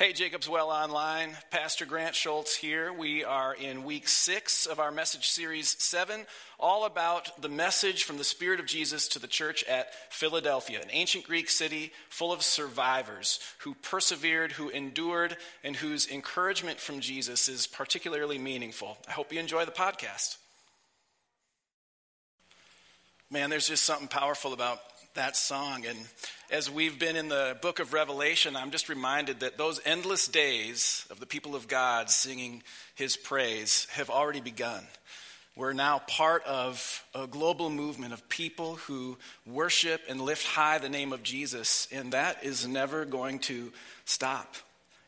Hey, Jacob's Well Online. Pastor Grant Schultz here. We are in week six of our message series seven, all about the message from the Spirit of Jesus to the church at Philadelphia, an ancient Greek city full of survivors who persevered, who endured, and whose encouragement from Jesus is particularly meaningful. I hope you enjoy the podcast. Man, there's just something powerful about that song. And as we've been in the book of Revelation, I'm just reminded that those endless days of the people of God singing his praise have already begun. We're now part of a global movement of people who worship and lift high the name of Jesus, and that is never going to stop.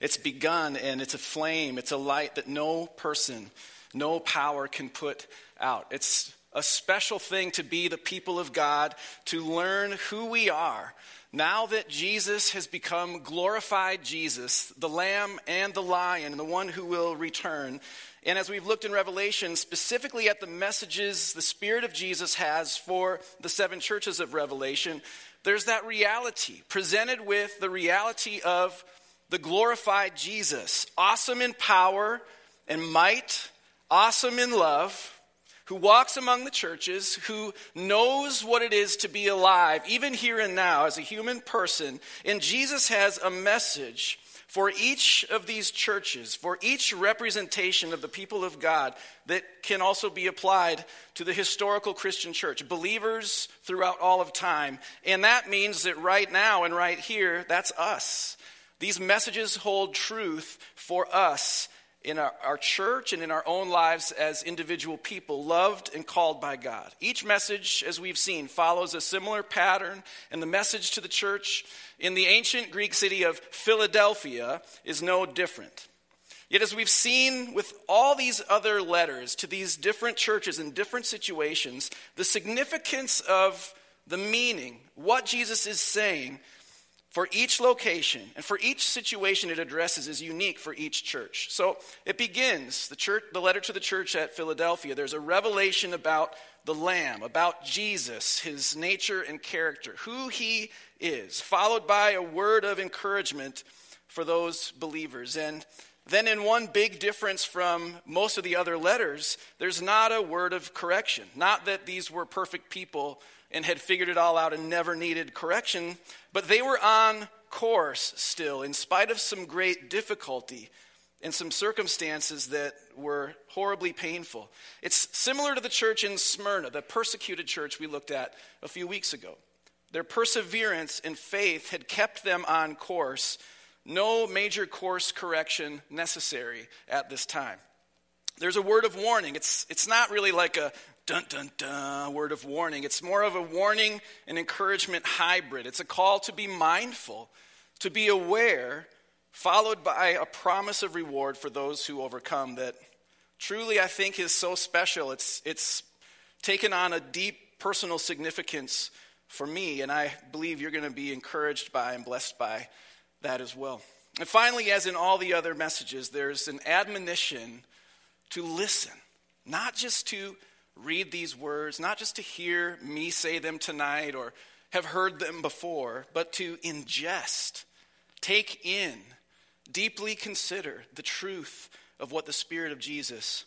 It's begun and it's a flame, it's a light that no person, no power can put out. It's a special thing to be the people of God, to learn who we are. Now that Jesus has become glorified Jesus, the Lamb and the Lion, and the one who will return. And as we've looked in Revelation, specifically at the messages the Spirit of Jesus has for the seven churches of Revelation, there's that reality presented with the reality of the glorified Jesus, awesome in power and might, awesome in love who walks among the churches, who knows what it is to be alive, even here and now, as a human person. And Jesus has a message for each of these churches, for each representation of the people of God that can also be applied to the historical Christian church, believers throughout all of time. And that means that right now and right here, that's us. These messages hold truth for us in our, our, church and in our own lives as individual people, loved and called by God. Each message, as we've seen, follows a similar pattern, and the message to the church in the ancient Greek city of Philadelphia is no different. Yet, as we've seen with all these other letters to these different churches in different situations, the significance of the meaning, what Jesus is saying, for each location and for each situation it addresses is unique for each church. So it begins the church the letter to the church at Philadelphia. There's a revelation about the lamb, about Jesus, his nature and character, who he is, followed by a word of encouragement for those believers. And then, in one big difference from most of the other letters, there's not a word of correction. Not that these were perfect people and had figured it all out and never needed correction, but they were on course still, in spite of some great difficulty and some circumstances that were horribly painful. It's similar to the church in Smyrna, the persecuted church we looked at a few weeks ago. Their perseverance and faith had kept them on course. No major course correction necessary at this time. There's a word of warning. It's, it's not really like a dun dun dun word of warning. It's more of a warning and encouragement hybrid. It's a call to be mindful, to be aware, followed by a promise of reward for those who overcome that truly I think is so special. It's, it's taken on a deep personal significance for me, and I believe you're going to be encouraged by and blessed by that as well. And finally, as in all the other messages, there's an admonition to listen, not just to read these words, not just to hear me say them tonight or have heard them before, but to ingest, take in, deeply consider the truth of what the Spirit of Jesus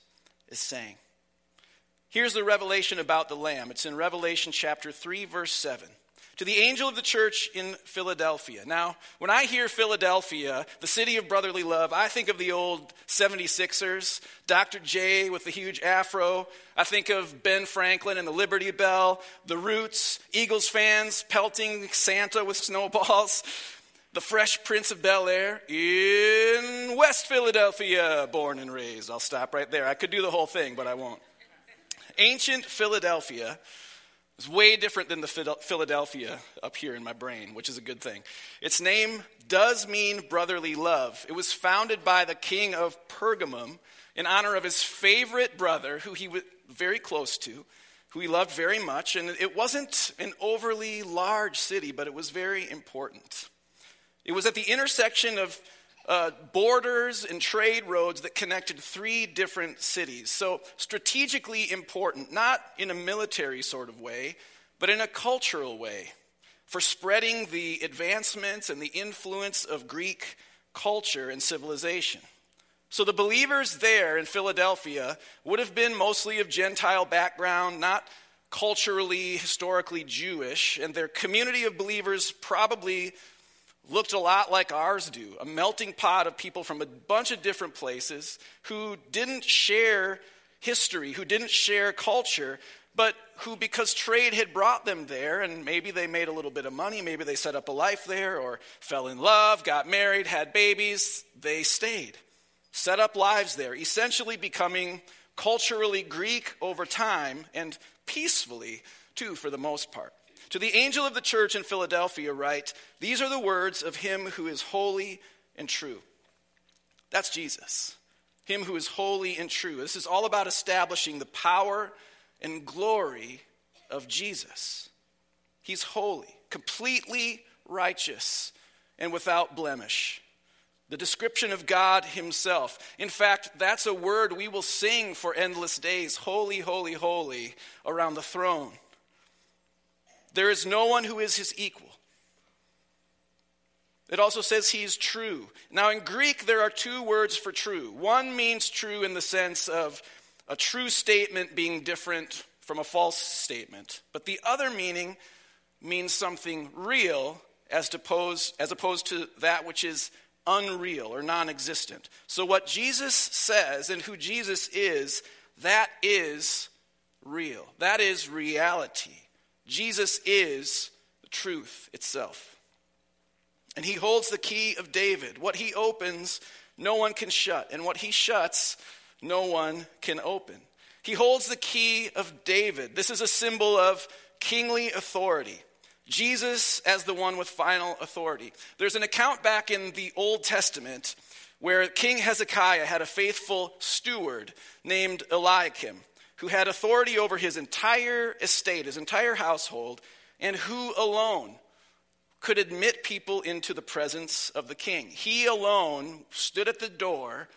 is saying. Here's the revelation about the Lamb. It's in Revelation chapter 3, verse 7 to the angel of the church in Philadelphia. Now, when I hear Philadelphia, the city of brotherly love, I think of the old 76ers, Dr. J with the huge afro. I think of Ben Franklin and the Liberty Bell, the Roots, Eagles fans pelting Santa with snowballs, the Fresh Prince of Bel Air in West Philadelphia, born and raised. I'll stop right there. I could do the whole thing, but I won't. Ancient Philadelphia it's way different than the Philadelphia up here in my brain, which is a good thing. Its name does mean brotherly love. It was founded by the king of Pergamum in honor of his favorite brother, who he was very close to, who he loved very much. And it wasn't an overly large city, but it was very important. It was at the intersection of uh, borders and trade roads that connected three different cities. So, strategically important, not in a military sort of way, but in a cultural way, for spreading the advancements and the influence of Greek culture and civilization. So the believers there in Philadelphia would have been mostly of Gentile background, not culturally, historically Jewish, and their community of believers probably looked a lot like ours do a melting pot of people from a bunch of different places who didn't share history, who didn't share culture, but who, because trade had brought them there, and maybe they made a little bit of money, maybe they set up a life there, or fell in love, got married, had babies, they stayed, set up lives there, essentially becoming culturally Greek over time and peacefully, too, for the most part. To the angel of the church in Philadelphia, write, These are the words of him who is holy and true. That's Jesus, him who is holy and true. This is all about establishing the power and glory of Jesus. He's holy, completely righteous, and without blemish. The description of God Himself. In fact, that's a word we will sing for endless days Holy, holy, holy around the throne. There is no one who is His equal. It also says he is true. Now, in Greek, there are two words for true. One means true in the sense of a true statement being different from a false statement, but the other meaning means something real as opposed, as opposed to that which is unreal or non existent. So, what Jesus says and who Jesus is, that is real. That is reality. Jesus is the truth itself. And he holds the key of David. What he opens, no one can shut. And what he shuts, no one can open. He holds the key of David. This is a symbol of kingly authority. Jesus as the one with final authority. There's an account back in the Old Testament where King Hezekiah had a faithful steward named Eliakim who had authority over his entire estate, his entire household, and who alone could admit people into the presence of the king. He alone stood at the door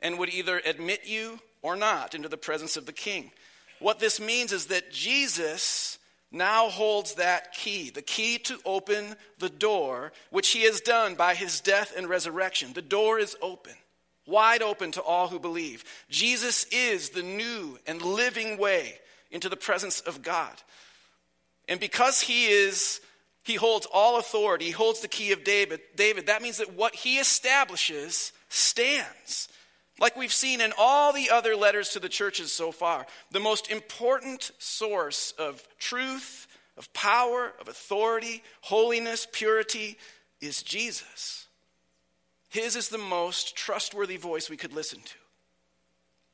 and would either admit you or not into the presence of the king. What this means is that Jesus now holds that key, the key to open the door, which he has done by his death and resurrection. The door is open, wide open to all who believe. Jesus is the new and living way into the presence of God. And because he is he holds all authority, he holds the key of David, David, that means that what he establishes stands. Like we've seen in all the other letters to the churches so far, the most important source of truth, of power, of authority, holiness, purity is Jesus. His is the most trustworthy voice we could listen to.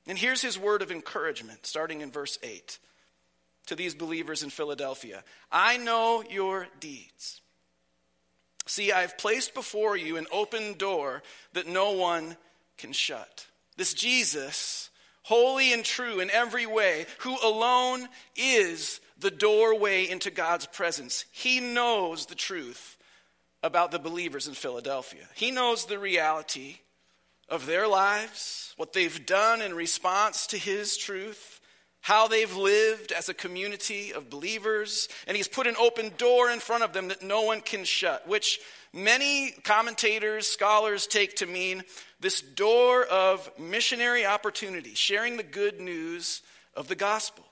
And here's his word of encouragement, starting in verse 8 to these believers in Philadelphia I know your deeds. See, I've placed before you an open door that no one can shut. This Jesus, holy and true in every way, who alone is the doorway into God's presence, he knows the truth about the believers in Philadelphia. He knows the reality of their lives, what they've done in response to his truth, how they've lived as a community of believers, and he's put an open door in front of them that no one can shut, which many commentators, scholars take to mean this door of missionary opportunity, sharing the good news of the gospel.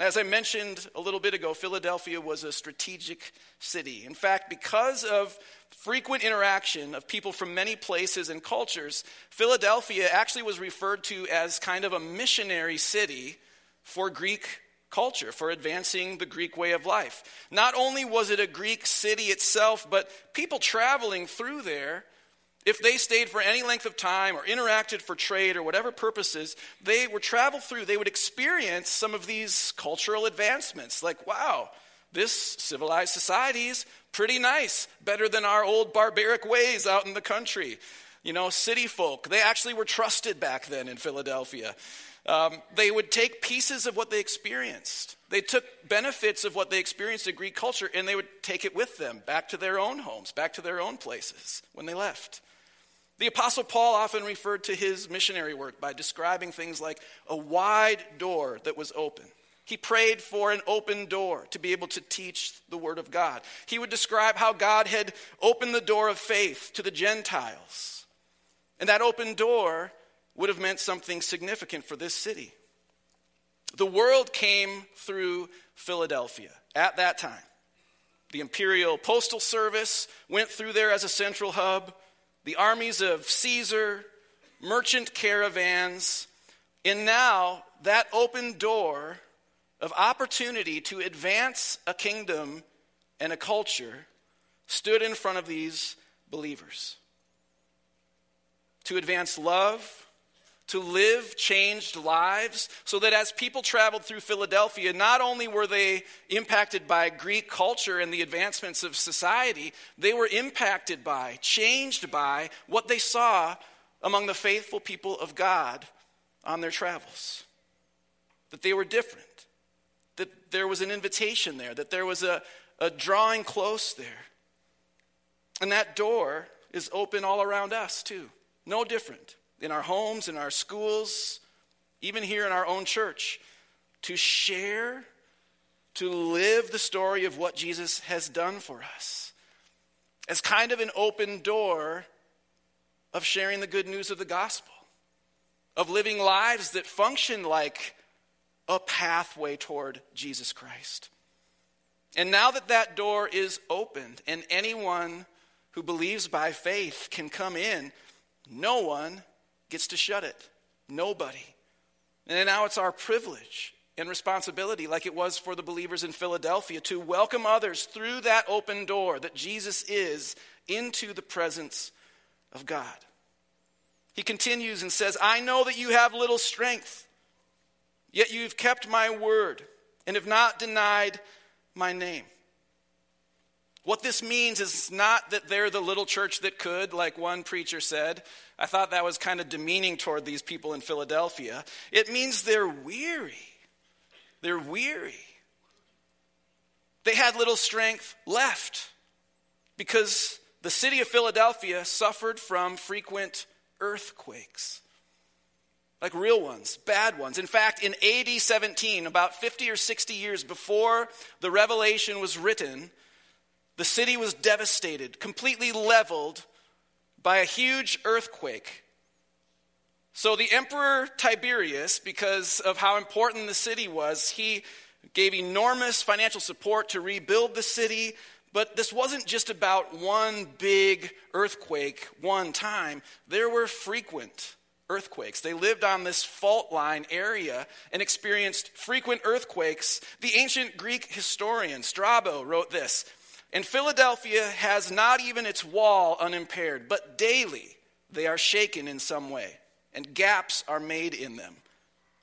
As I mentioned a little bit ago, Philadelphia was a strategic city. In fact, because of frequent interaction of people from many places and cultures, Philadelphia actually was referred to as kind of a missionary city for Greek culture, for advancing the Greek way of life. Not only was it a Greek city itself, but people traveling through there, if they stayed for any length of time or interacted for trade or whatever purposes, they would travel through, they would experience some of these cultural advancements. Like, wow, this civilized society is pretty nice, better than our old barbaric ways out in the country. You know, city folk, they actually were trusted back then in Philadelphia. Um, they would take pieces of what they experienced. They took benefits of what they experienced in Greek culture and they would take it with them back to their own homes, back to their own places when they left. The Apostle Paul often referred to his missionary work by describing things like a wide door that was open. He prayed for an open door to be able to teach the Word of God. He would describe how God had opened the door of faith to the Gentiles And that open door would have meant something significant for this city. The world came through Philadelphia at that time. The Imperial Postal Service went through there as a central hub. The armies of Caesar, merchant caravans, and now that open door of opportunity to advance a kingdom and a culture stood in front of these believers. To advance love, to live changed lives, so that as people traveled through Philadelphia, not only were they impacted by Greek culture and the advancements of society, they were impacted by, changed by what they saw among the faithful people of God on their travels. That they were different, that there was an invitation there, that there was a, a drawing close there. And that door is open all around us, too. No different in our homes, in our schools, even here in our own church, to share, to live the story of what Jesus has done for us as kind of an open door of sharing the good news of the gospel, of living lives that function like a pathway toward Jesus Christ. And now that that door is opened and anyone who believes by faith can come in, no one gets to shut it. Nobody. And now it's our privilege and responsibility, like it was for the believers in Philadelphia, to welcome others through that open door that Jesus is into the presence of God. He continues and says, I know that you have little strength, yet you've kept my word and have not denied my name. What this means is not that they're the little church that could, like one preacher said. I thought that was kind of demeaning toward these people in Philadelphia. It means they're weary. They're weary. They had little strength left because the city of Philadelphia suffered from frequent earthquakes. Like real ones, bad ones. In fact, in AD 17, about 50 or 60 years before the Revelation was written, the city was devastated, completely leveled by a huge earthquake. So the Emperor Tiberius, because of how important the city was, he gave enormous financial support to rebuild the city. But this wasn't just about one big earthquake one time, there were frequent earthquakes. They lived on this fault line area and experienced frequent earthquakes. The ancient Greek historian Strabo wrote this and Philadelphia has not even its wall unimpaired, but daily they are shaken in some way, and gaps are made in them.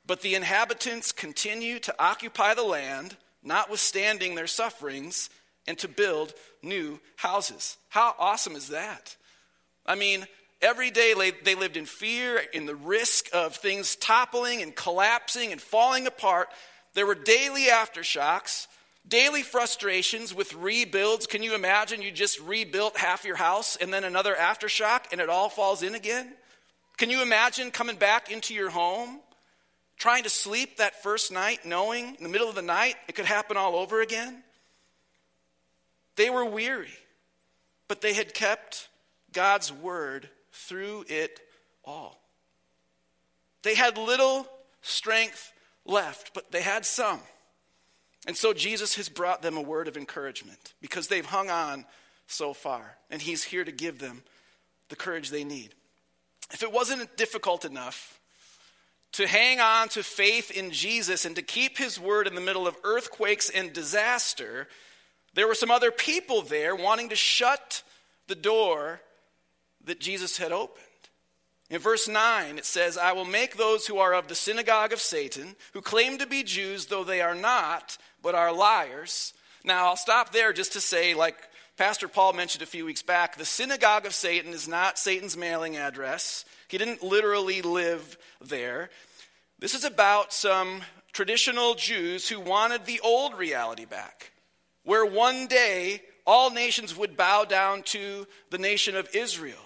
But the inhabitants continue to occupy the land, notwithstanding their sufferings, and to build new houses. How awesome is that? I mean, every day they lived in fear, in the risk of things toppling and collapsing and falling apart. There were daily aftershocks. Daily frustrations with rebuilds. Can you imagine you just rebuilt half your house and then another aftershock and it all falls in again? Can you imagine coming back into your home, trying to sleep that first night, knowing in the middle of the night it could happen all over again? They were weary, but they had kept God's word through it all. They had little strength left, but they had some. And so Jesus has brought them a word of encouragement because they've hung on so far, and He's here to give them the courage they need. If it wasn't difficult enough to hang on to faith in Jesus and to keep His word in the middle of earthquakes and disaster, there were some other people there wanting to shut the door that Jesus had opened. In verse 9, it says, I will make those who are of the synagogue of Satan, who claim to be Jews, though they are not, but are liars. Now, I'll stop there just to say, like Pastor Paul mentioned a few weeks back, the synagogue of Satan is not Satan's mailing address. He didn't literally live there. This is about some traditional Jews who wanted the old reality back, where one day all nations would bow down to the nation of Israel,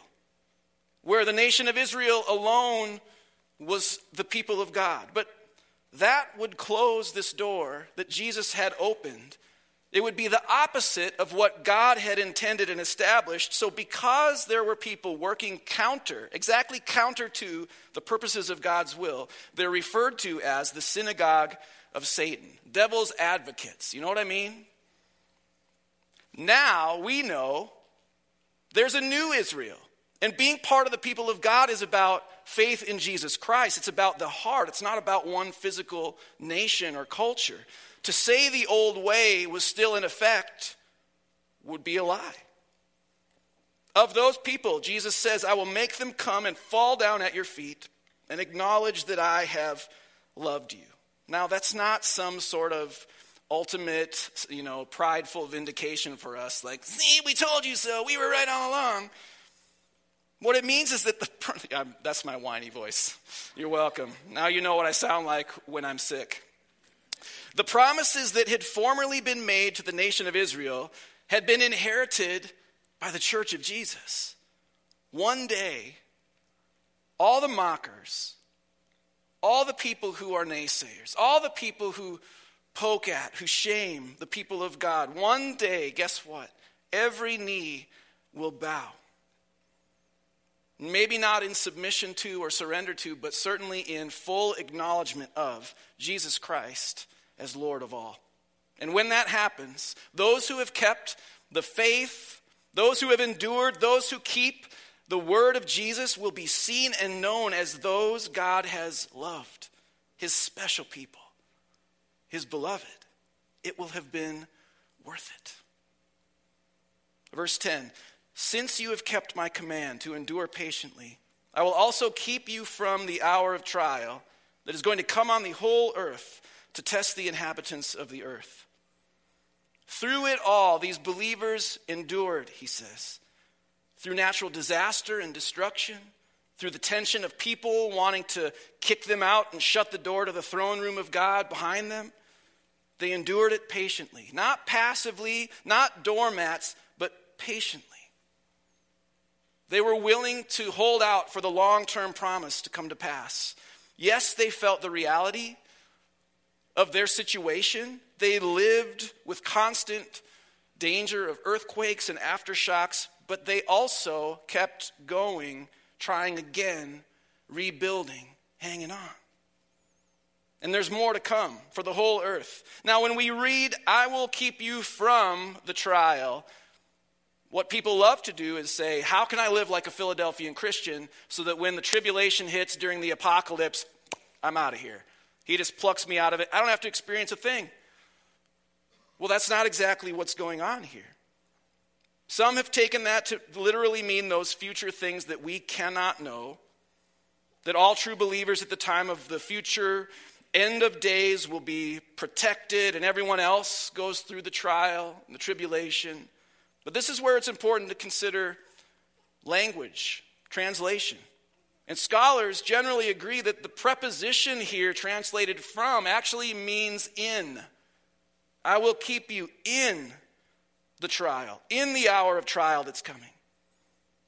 where the nation of Israel alone was the people of God. But that would close this door that Jesus had opened It would be the opposite of what God had intended and established. So, because there were people working counter, exactly counter to the purposes of God's will, they're referred to as the synagogue of Satan, devil's advocates. You know what I mean? Now we know there's a new Israel. And being part of the people of God is about faith in Jesus Christ. It's about the heart. It's not about one physical nation or culture. To say the old way was still in effect would be a lie. Of those people, Jesus says, I will make them come and fall down at your feet and acknowledge that I have loved you. Now, that's not some sort of ultimate, you know, prideful vindication for us, like, see, we told you so, we were right all along. What it means is that the, that's my whiny voice. You're welcome. Now you know what I sound like when I'm sick. The promises that had formerly been made to the nation of Israel had been inherited by the church of Jesus. One day, all the mockers, all the people who are naysayers, all the people who poke at, who shame the people of God, one day, guess what? Every knee will bow. Maybe not in submission to or surrender to, but certainly in full acknowledgement of Jesus Christ as Lord of all. And when that happens, those who have kept the faith, those who have endured, those who keep the word of Jesus will be seen and known as those God has loved, his special people, his beloved. It will have been worth it. Verse 10 Since you have kept my command to endure patiently, I will also keep you from the hour of trial that is going to come on the whole earth to test the inhabitants of the earth. Through it all, these believers endured, he says, through natural disaster and destruction, through the tension of people wanting to kick them out and shut the door to the throne room of God behind them. They endured it patiently, not passively, not doormats, but patiently. They were willing to hold out for the long term promise to come to pass. Yes, they felt the reality of their situation. They lived with constant danger of earthquakes and aftershocks, but they also kept going, trying again, rebuilding, hanging on. And there's more to come for the whole earth. Now, when we read, I will keep you from the trial, what people love to do is say, How can I live like a Philadelphian Christian so that when the tribulation hits during the apocalypse, I'm out of here? He just plucks me out of it. I don't have to experience a thing. Well, that's not exactly what's going on here. Some have taken that to literally mean those future things that we cannot know, that all true believers at the time of the future end of days will be protected and everyone else goes through the trial and the tribulation. But this is where it's important to consider language, translation. And scholars generally agree that the preposition here, translated from, actually means in. I will keep you in the trial, in the hour of trial that's coming,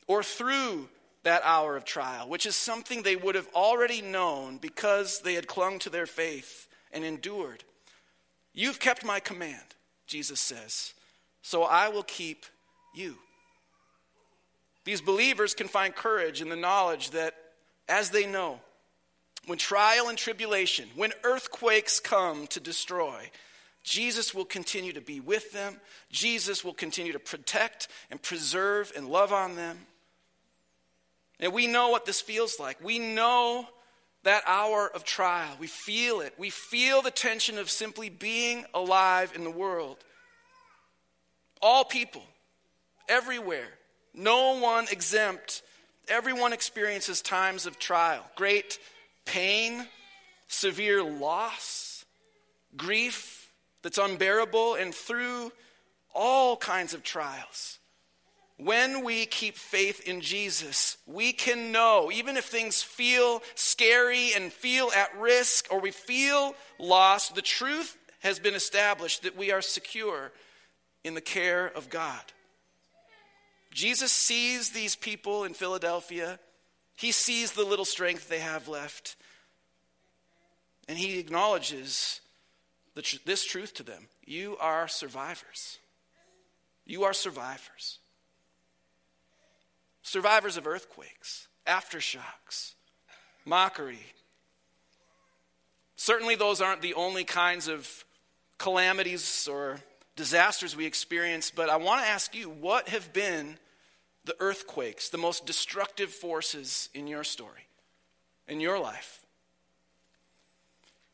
or through that hour of trial, which is something they would have already known because they had clung to their faith and endured. You've kept my command, Jesus says, so I will keep you. These believers can find courage in the knowledge that as they know, when trial and tribulation, when earthquakes come to destroy, Jesus will continue to be with them. Jesus will continue to protect and preserve and love on them. And we know what this feels like. We know that hour of trial. We feel it. We feel the tension of simply being alive in the world. All people, everywhere, no one exempt Everyone experiences times of trial, great pain, severe loss, grief that's unbearable, and through all kinds of trials. When we keep faith in Jesus, we can know, even if things feel scary and feel at risk or we feel lost, the truth has been established that we are secure in the care of God. Jesus sees these people in Philadelphia. He sees the little strength they have left. And he acknowledges tr- this truth to them you are survivors. You are survivors. Survivors of earthquakes, aftershocks, mockery. Certainly, those aren't the only kinds of calamities or disasters we experience, but I want to ask you what have been the earthquakes, the most destructive forces in your story, in your life?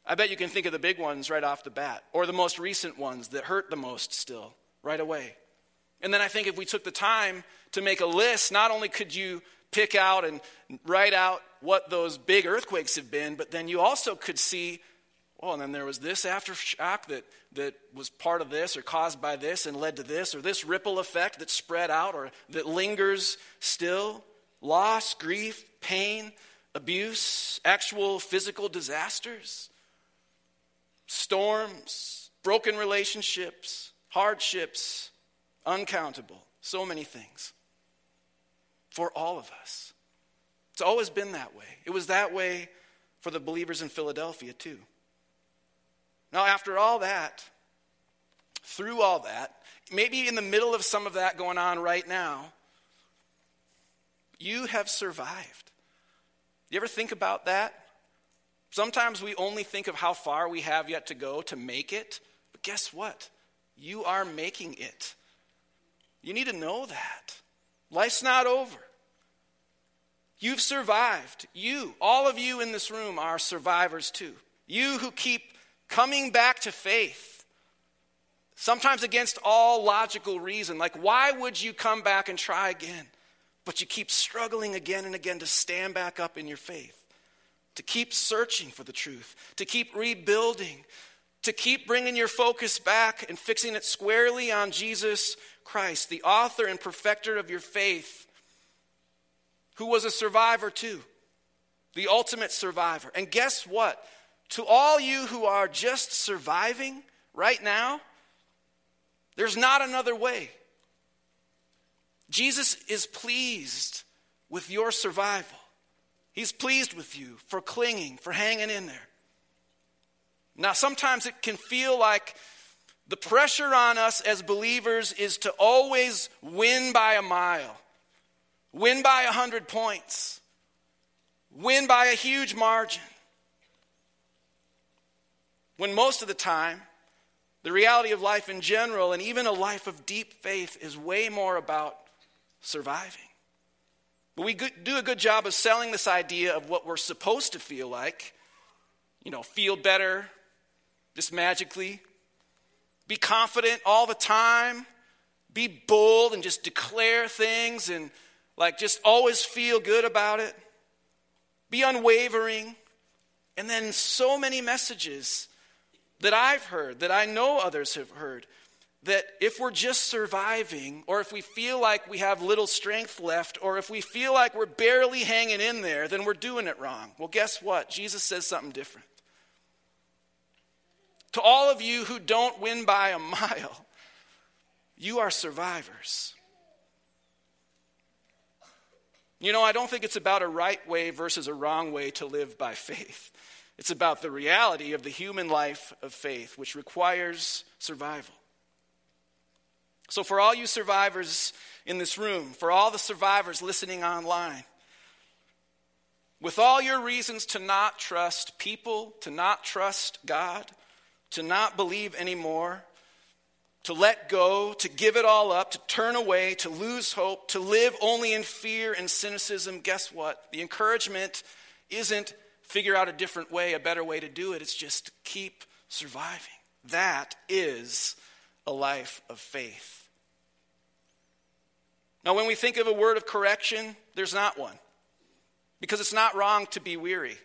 I bet you can think of the big ones right off the bat, or the most recent ones that hurt the most still, right away. And then I think if we took the time to make a list, not only could you pick out and write out what those big earthquakes have been, but then you also could see, well, and then there was this aftershock that, that was part of this or caused by this and led to this, or this ripple effect that spread out or that lingers still. Loss, grief, pain, abuse, actual physical disasters storms, broken relationships, hardships, uncountable, so many things for all of us. It's always been that way. It was that way for the believers in Philadelphia, too. Now, after all that, through all that, maybe in the middle of some of that going on right now, you have survived. You ever think about that? Sometimes we only think of how far we have yet to go to make it, but guess what? You are making it. You need to know that. Life's not over. You've survived. You, all of you in this room, are survivors too. You who keep coming back to faith, sometimes against all logical reason. Like, why would you come back and try again? But you keep struggling again and again to stand back up in your faith to keep searching for the truth, to keep rebuilding, to keep bringing your focus back and fixing it squarely on Jesus Christ, the author and perfecter of your faith, who was a survivor too, the ultimate survivor. And guess what? To all you who are just surviving right now, there's not another way. Jesus is pleased with your survival. He's pleased with you for clinging, for hanging in there. Now, sometimes it can feel like the pressure on us as believers is to always win by a mile, win by a hundred points, win by a huge margin. When most of the time, the reality of life in general, and even a life of deep faith, is way more about surviving. But we do a good job of selling this idea of what we're supposed to feel like. You know, feel better just magically. Be confident all the time. Be bold and just declare things and like just always feel good about it. Be unwavering. And then so many messages that I've heard, that I know others have heard, that if we're just surviving, or if we feel like we have little strength left, or if we feel like we're barely hanging in there, then we're doing it wrong. Well, guess what? Jesus says something different. To all of you who don't win by a mile, you are survivors. You know, I don't think it's about a right way versus a wrong way to live by faith. It's about the reality of the human life of faith, which requires survival. So, for all you survivors in this room, for all the survivors listening online, with all your reasons to not trust people, to not trust God, to not believe anymore, to let go, to give it all up, to turn away, to lose hope, to live only in fear and cynicism, guess what? The encouragement isn't figure out a different way, a better way to do it. It's just keep surviving. That is a life of faith. Now, when we think of a word of correction, there's not one. Because it's not wrong to be weary.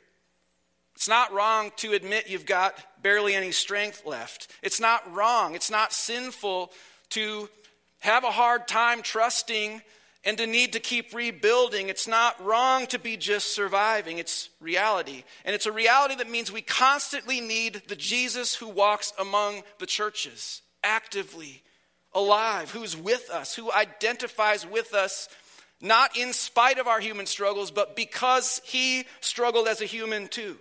It's not wrong to admit you've got barely any strength left. It's not wrong. It's not sinful to have a hard time trusting and to need to keep rebuilding. It's not wrong to be just surviving. It's reality. And it's a reality that means we constantly need the Jesus who walks among the churches actively alive, who's with us, who identifies with us, not in spite of our human struggles, but because he struggled as a human too.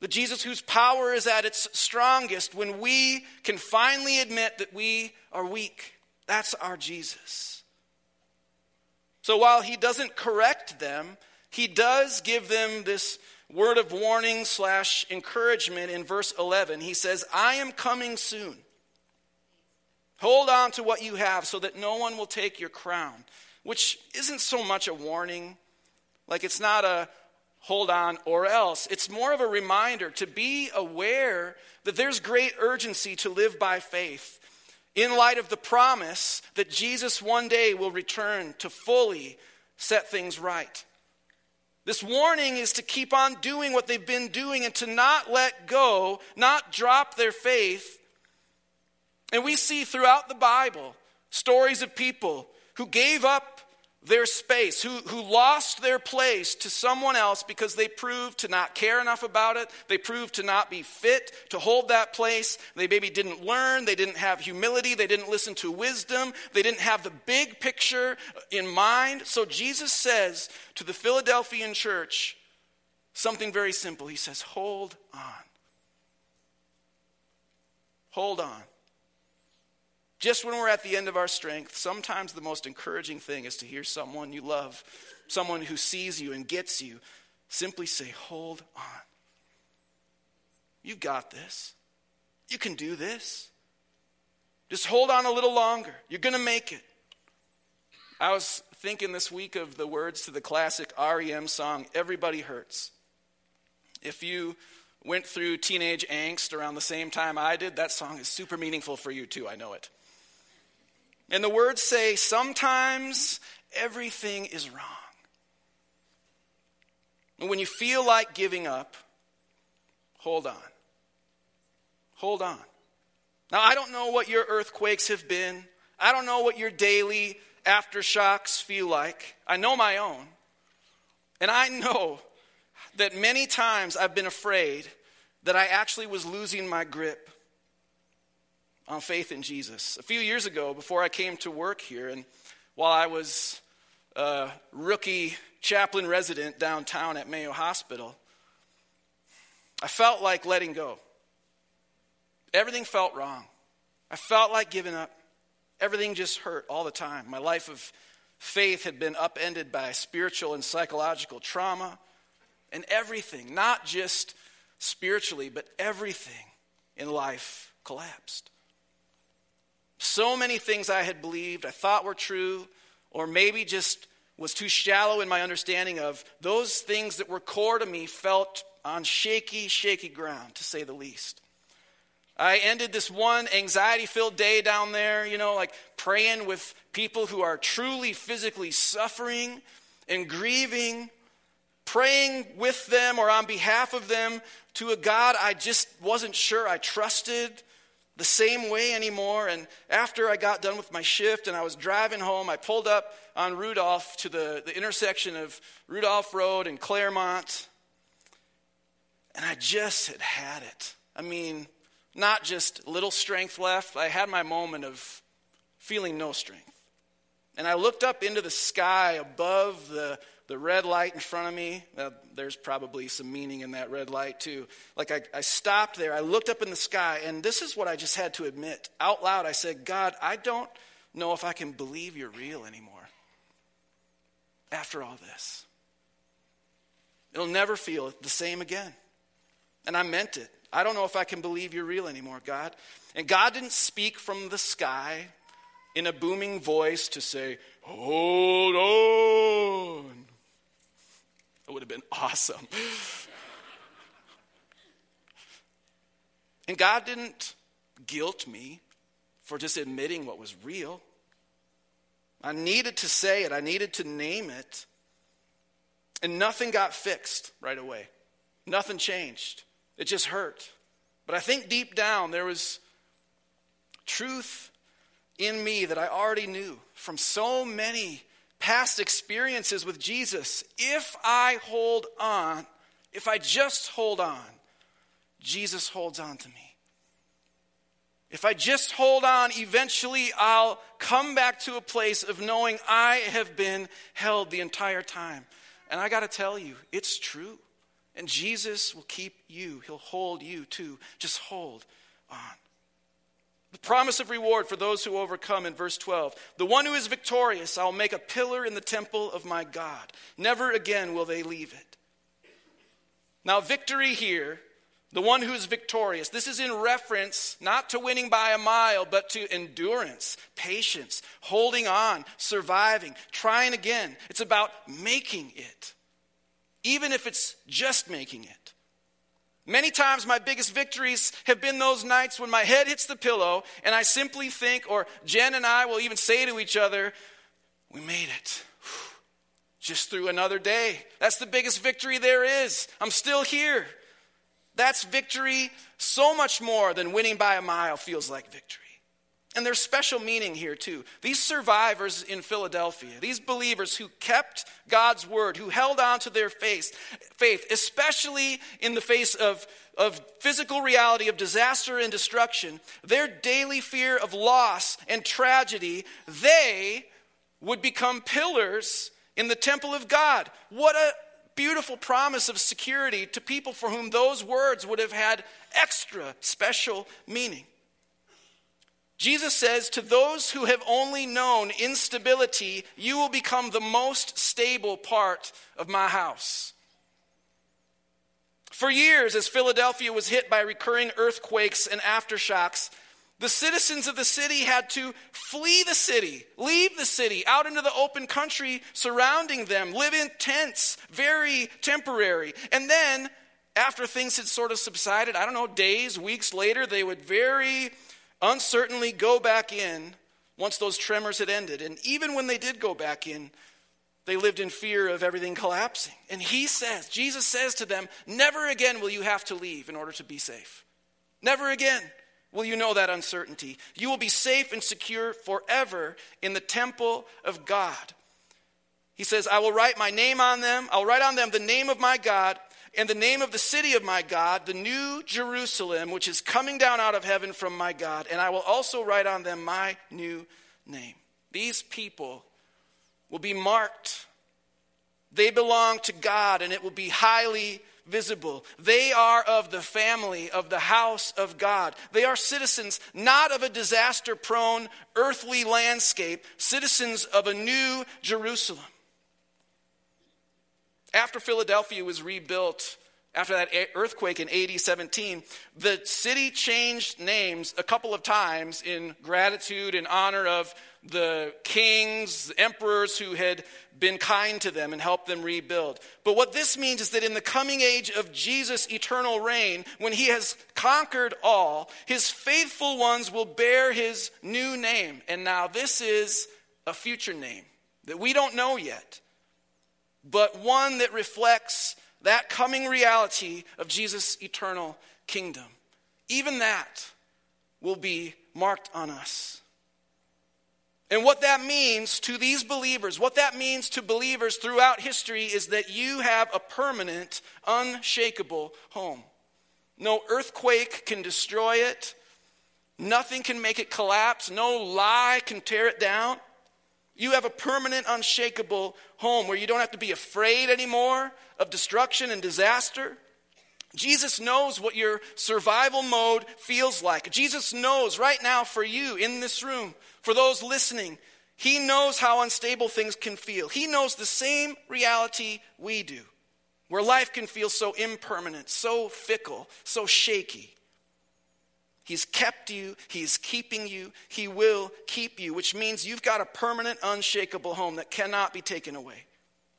The Jesus whose power is at its strongest when we can finally admit that we are weak. That's our Jesus. So while he doesn't correct them, he does give them this word of warning slash encouragement in verse 11. He says, I am coming soon. Hold on to what you have so that no one will take your crown, which isn't so much a warning. Like it's not a hold on or else. It's more of a reminder to be aware that there's great urgency to live by faith in light of the promise that Jesus one day will return to fully set things right. This warning is to keep on doing what they've been doing and to not let go, not drop their faith. And we see throughout the Bible stories of people who gave up their space, who, who lost their place to someone else because they proved to not care enough about it. They proved to not be fit to hold that place. They maybe didn't learn. They didn't have humility. They didn't listen to wisdom. They didn't have the big picture in mind. So Jesus says to the Philadelphian church something very simple. He says, Hold on. Hold on. Just when we're at the end of our strength, sometimes the most encouraging thing is to hear someone you love, someone who sees you and gets you, simply say, Hold on. You've got this. You can do this. Just hold on a little longer. You're going to make it. I was thinking this week of the words to the classic REM song, Everybody Hurts. If you went through teenage angst around the same time I did, that song is super meaningful for you too. I know it. And the words say, sometimes everything is wrong. And when you feel like giving up, hold on. Hold on. Now, I don't know what your earthquakes have been. I don't know what your daily aftershocks feel like. I know my own. And I know that many times I've been afraid that I actually was losing my grip on faith in Jesus. A few years ago, before I came to work here, and while I was a rookie chaplain resident downtown at Mayo Hospital, I felt like letting go. Everything felt wrong. I felt like giving up. Everything just hurt all the time. My life of faith had been upended by spiritual and psychological trauma, and everything, not just spiritually, but everything in life collapsed. So many things I had believed, I thought were true, or maybe just was too shallow in my understanding of those things that were core to me felt on shaky, shaky ground, to say the least. I ended this one anxiety filled day down there, you know, like praying with people who are truly physically suffering and grieving, praying with them or on behalf of them to a God I just wasn't sure I trusted the same way anymore. And after I got done with my shift and I was driving home, I pulled up on Rudolph to the, the intersection of Rudolph Road and Claremont. And I just had had it. I mean, not just little strength left, I had my moment of feeling no strength. And I looked up into the sky above the the red light in front of me, uh, there's probably some meaning in that red light too. Like I, I stopped there, I looked up in the sky, and this is what I just had to admit. Out loud, I said, God, I don't know if I can believe you're real anymore after all this. It'll never feel the same again. And I meant it. I don't know if I can believe you're real anymore, God. And God didn't speak from the sky in a booming voice to say, Hold on. It would have been awesome. and God didn't guilt me for just admitting what was real. I needed to say it, I needed to name it. And nothing got fixed right away. Nothing changed. It just hurt. But I think deep down there was truth in me that I already knew from so many past experiences with Jesus, if I hold on, if I just hold on, Jesus holds on to me. If I just hold on, eventually I'll come back to a place of knowing I have been held the entire time. And I got to tell you, it's true. And Jesus will keep you, He'll hold you too. Just hold on. The promise of reward for those who overcome in verse 12. The one who is victorious, I will make a pillar in the temple of my God. Never again will they leave it. Now, victory here, the one who is victorious, this is in reference not to winning by a mile, but to endurance, patience, holding on, surviving, trying again. It's about making it, even if it's just making it. Many times, my biggest victories have been those nights when my head hits the pillow and I simply think, or Jen and I will even say to each other, We made it. Just through another day. That's the biggest victory there is. I'm still here. That's victory so much more than winning by a mile feels like victory. And there's special meaning here, too. These survivors in Philadelphia, these believers who kept God's word, who held on to their faith, faith especially in the face of, of physical reality of disaster and destruction, their daily fear of loss and tragedy, they would become pillars in the temple of God. What a beautiful promise of security to people for whom those words would have had extra special meaning. Jesus says, To those who have only known instability, you will become the most stable part of my house. For years, as Philadelphia was hit by recurring earthquakes and aftershocks, the citizens of the city had to flee the city, leave the city, out into the open country surrounding them, live in tents, very temporary. And then, after things had sort of subsided, I don't know, days, weeks later, they would very uncertainly go back in once those tremors had ended. And even when they did go back in, they lived in fear of everything collapsing. And he says, Jesus says to them, Never again will you have to leave in order to be safe. Never again will you know that uncertainty. You will be safe and secure forever in the temple of God. He says, I will write my name on them. I'll write on them the name of my God in the name of the city of my God, the new Jerusalem, which is coming down out of heaven from my God, and I will also write on them my new name. These people will be marked. They belong to God, and it will be highly visible. They are of the family of the house of God. They are citizens not of a disaster prone earthly landscape, citizens of a new Jerusalem. After Philadelphia was rebuilt, after that earthquake in AD 17, the city changed names a couple of times in gratitude and honor of the kings, emperors who had been kind to them and helped them rebuild. But what this means is that in the coming age of Jesus' eternal reign, when he has conquered all, his faithful ones will bear his new name. And now this is a future name that we don't know yet but one that reflects that coming reality of Jesus' eternal kingdom. Even that will be marked on us. And what that means to these believers, what that means to believers throughout history, is that you have a permanent, unshakable home. No earthquake can destroy it, nothing can make it collapse, no lie can tear it down. You have a permanent, unshakable home where you don't have to be afraid anymore of destruction and disaster. Jesus knows what your survival mode feels like. Jesus knows right now for you in this room, for those listening, He knows how unstable things can feel. He knows the same reality we do, where life can feel so impermanent, so fickle, so shaky. He's kept you, He's keeping you, He will keep you, which means you've got a permanent, unshakable home that cannot be taken away.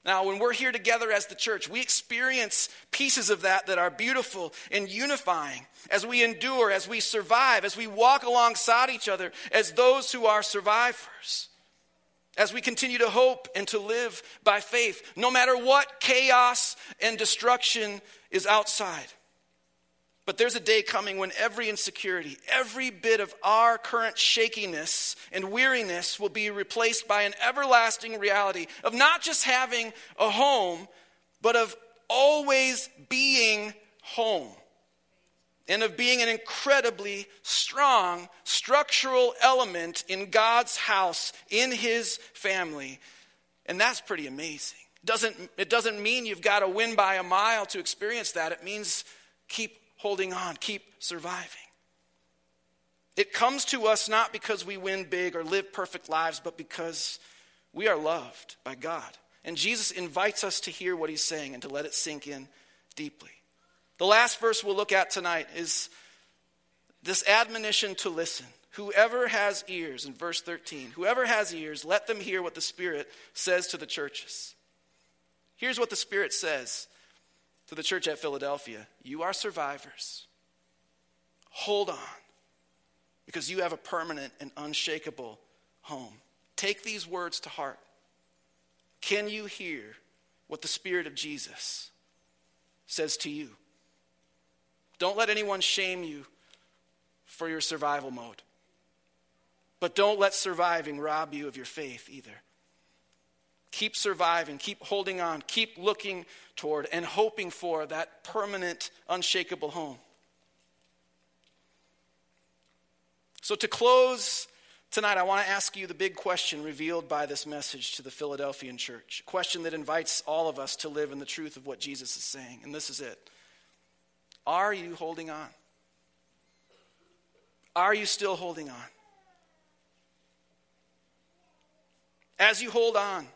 Now, when we're here together as the church, we experience pieces of that that are beautiful and unifying as we endure, as we survive, as we walk alongside each other as those who are survivors, as we continue to hope and to live by faith, no matter what chaos and destruction is outside. But there's a day coming when every insecurity, every bit of our current shakiness and weariness will be replaced by an everlasting reality of not just having a home, but of always being home. And of being an incredibly strong structural element in God's house, in His family. And that's pretty amazing. Doesn't, it doesn't mean you've got to win by a mile to experience that. It means keep holding on, keep surviving. It comes to us not because we win big or live perfect lives, but because we are loved by God. And Jesus invites us to hear what he's saying and to let it sink in deeply. The last verse we'll look at tonight is this admonition to listen. Whoever has ears, in verse 13, whoever has ears, let them hear what the Spirit says to the churches. Here's what the Spirit says to the church at Philadelphia You are survivors. Hold on, because you have a permanent and unshakable home. Take these words to heart. Can you hear what the Spirit of Jesus says to you? Don't let anyone shame you for your survival mode. But don't let surviving rob you of your faith either. Keep surviving, keep holding on, keep looking toward and hoping for that permanent, unshakable home. So, to close tonight, I want to ask you the big question revealed by this message to the Philadelphian church. A question that invites all of us to live in the truth of what Jesus is saying. And this is it Are you holding on? Are you still holding on? As you hold on,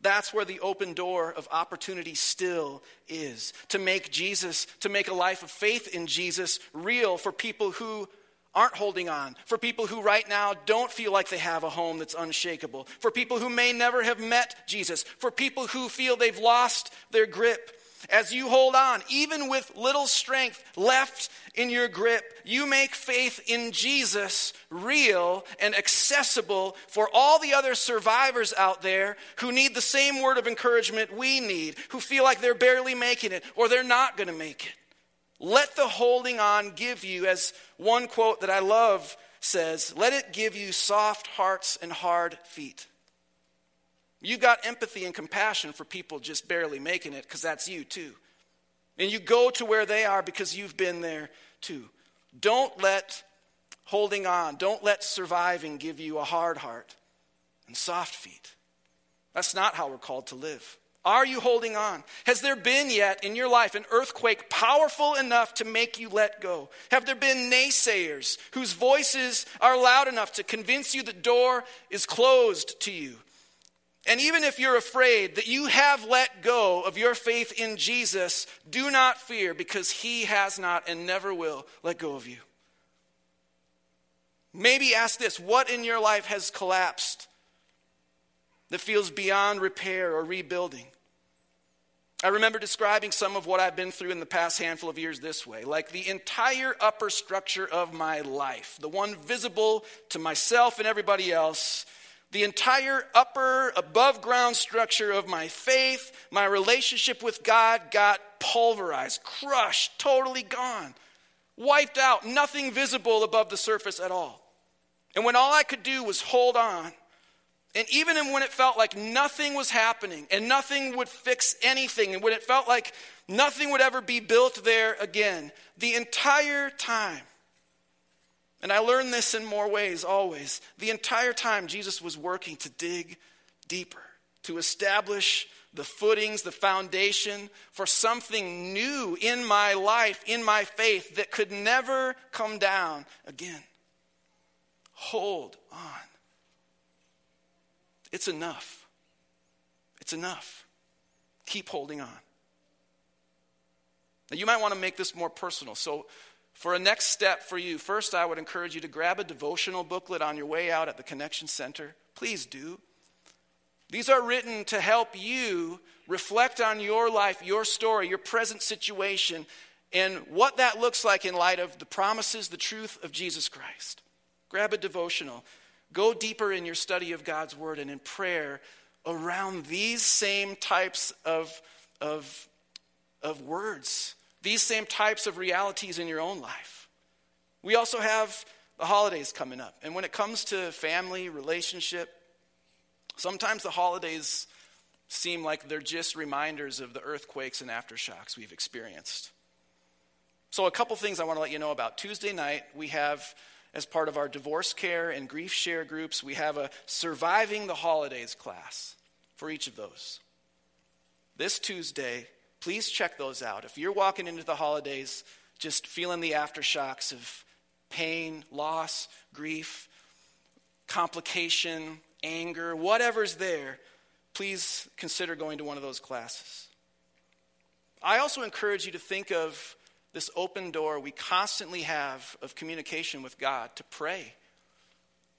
that's where the open door of opportunity still is. To make Jesus, to make a life of faith in Jesus real for people who aren't holding on, for people who right now don't feel like they have a home that's unshakable, for people who may never have met Jesus, for people who feel they've lost their grip as you hold on, even with little strength left in your grip, you make faith in Jesus real and accessible for all the other survivors out there who need the same word of encouragement we need, who feel like they're barely making it or they're not going to make it. Let the holding on give you, as one quote that I love says, let it give you soft hearts and hard feet. You got empathy and compassion for people just barely making it because that's you too. And you go to where they are because you've been there too. Don't let holding on, don't let surviving give you a hard heart and soft feet. That's not how we're called to live. Are you holding on? Has there been yet in your life an earthquake powerful enough to make you let go? Have there been naysayers whose voices are loud enough to convince you the door is closed to you? And even if you're afraid that you have let go of your faith in Jesus, do not fear because he has not and never will let go of you. Maybe ask this what in your life has collapsed that feels beyond repair or rebuilding? I remember describing some of what I've been through in the past handful of years this way like the entire upper structure of my life, the one visible to myself and everybody else the entire upper, above ground structure of my faith, my relationship with God got pulverized, crushed, totally gone, wiped out, nothing visible above the surface at all. And when all I could do was hold on, and even when it felt like nothing was happening and nothing would fix anything, and when it felt like nothing would ever be built there again, the entire time, and I learned this in more ways always. The entire time, Jesus was working to dig deeper, to establish the footings, the foundation for something new in my life, in my faith that could never come down again. Hold on. It's enough. It's enough. Keep holding on. Now, you might want to make this more personal. So, for a next step for you, first I would encourage you to grab a devotional booklet on your way out at the Connection Center. Please do. These are written to help you reflect on your life, your story, your present situation, and what that looks like in light of the promises, the truth of Jesus Christ. Grab a devotional. Go deeper in your study of God's Word and in prayer around these same types of, of, of words these same types of realities in your own life. We also have the holidays coming up. And when it comes to family, relationship, sometimes the holidays seem like they're just reminders of the earthquakes and aftershocks we've experienced. So, a couple things I want to let you know about. Tuesday night, we have, as part of our divorce care and grief share groups, we have a Surviving the Holidays class for each of those. this Tuesday, please check those out. If you're walking into the holidays just feeling the aftershocks of pain, loss, grief, complication, anger, whatever's there, please consider going to one of those classes. I also encourage you to think of this open door we constantly have of communication with God, to pray,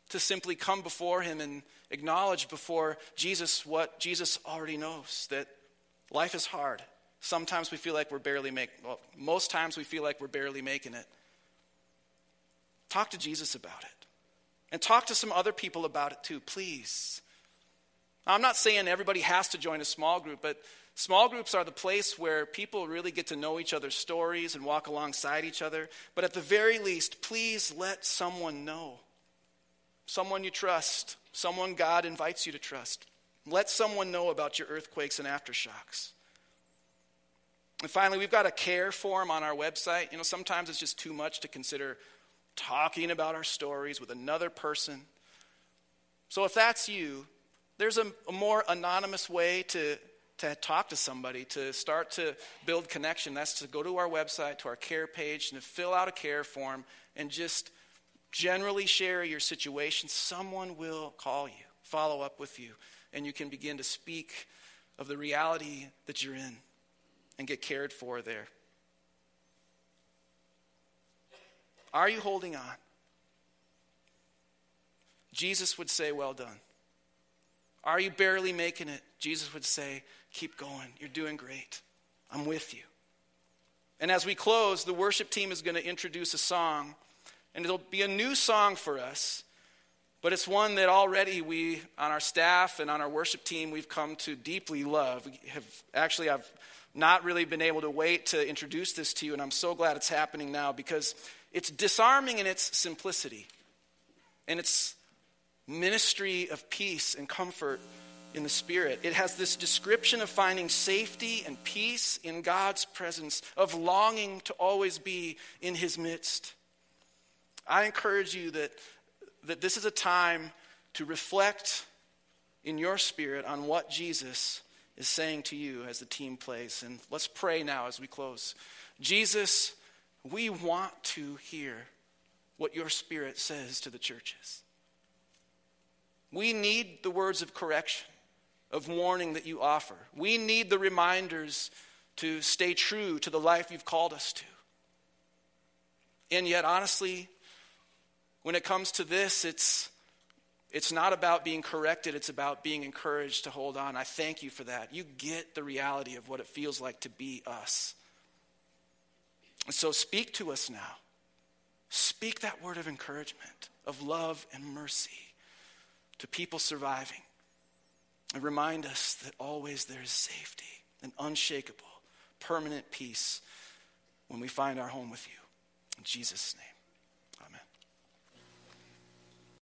to simply come before Him and acknowledge before Jesus what Jesus already knows that life is hard. Sometimes we feel like we're barely making, well, most times we feel like we're barely making it. Talk to Jesus about it. And talk to some other people about it too, please. I'm not saying everybody has to join a small group, but small groups are the place where people really get to know each other's stories and walk alongside each other. But at the very least, please let someone know. Someone you trust, someone God invites you to trust. Let someone know about your earthquakes and aftershocks. And finally, we've got a care form on our website. You know, sometimes it's just too much to consider talking about our stories with another person. So if that's you, there's a, a, more anonymous way to, to talk to somebody, to start to build connection. That's to go to our website, to our care page, and to fill out a care form and just generally share your situation. Someone will call you, follow up with you, and you can begin to speak of the reality that you're in and get cared for there. Are you holding on? Jesus would say, Well done. Are you barely making it? Jesus would say, Keep going. You're doing great. I'm with you. And as we close, the worship team is going to introduce a song, and it'll be a new song for us, but it's one that already we, on our staff and on our worship team, we've come to deeply love. We have actually, I've not really been able to wait to introduce this to you, and I'm so glad it's happening now because it's disarming in its simplicity and its ministry of peace and comfort in the Spirit. It has this description of finding safety and peace in God's presence, of longing to always be in His midst. I encourage you that, that this is a time to reflect in your spirit on what Jesus is saying to you as the team plays. And let's pray now as we close. Jesus, we want to hear what your spirit says to the churches. We need the words of correction, of warning that you offer. We need the reminders to stay true to the life you've called us to. And yet, honestly, when it comes to this, it's it's not about being corrected, it's about being encouraged to hold on. I thank you for that. You get the reality of what it feels like to be us. And so speak to us now. Speak that word of encouragement, of love and mercy to people surviving. And remind us that always there is safety and unshakable, permanent peace when we find our home with you. In Jesus' name.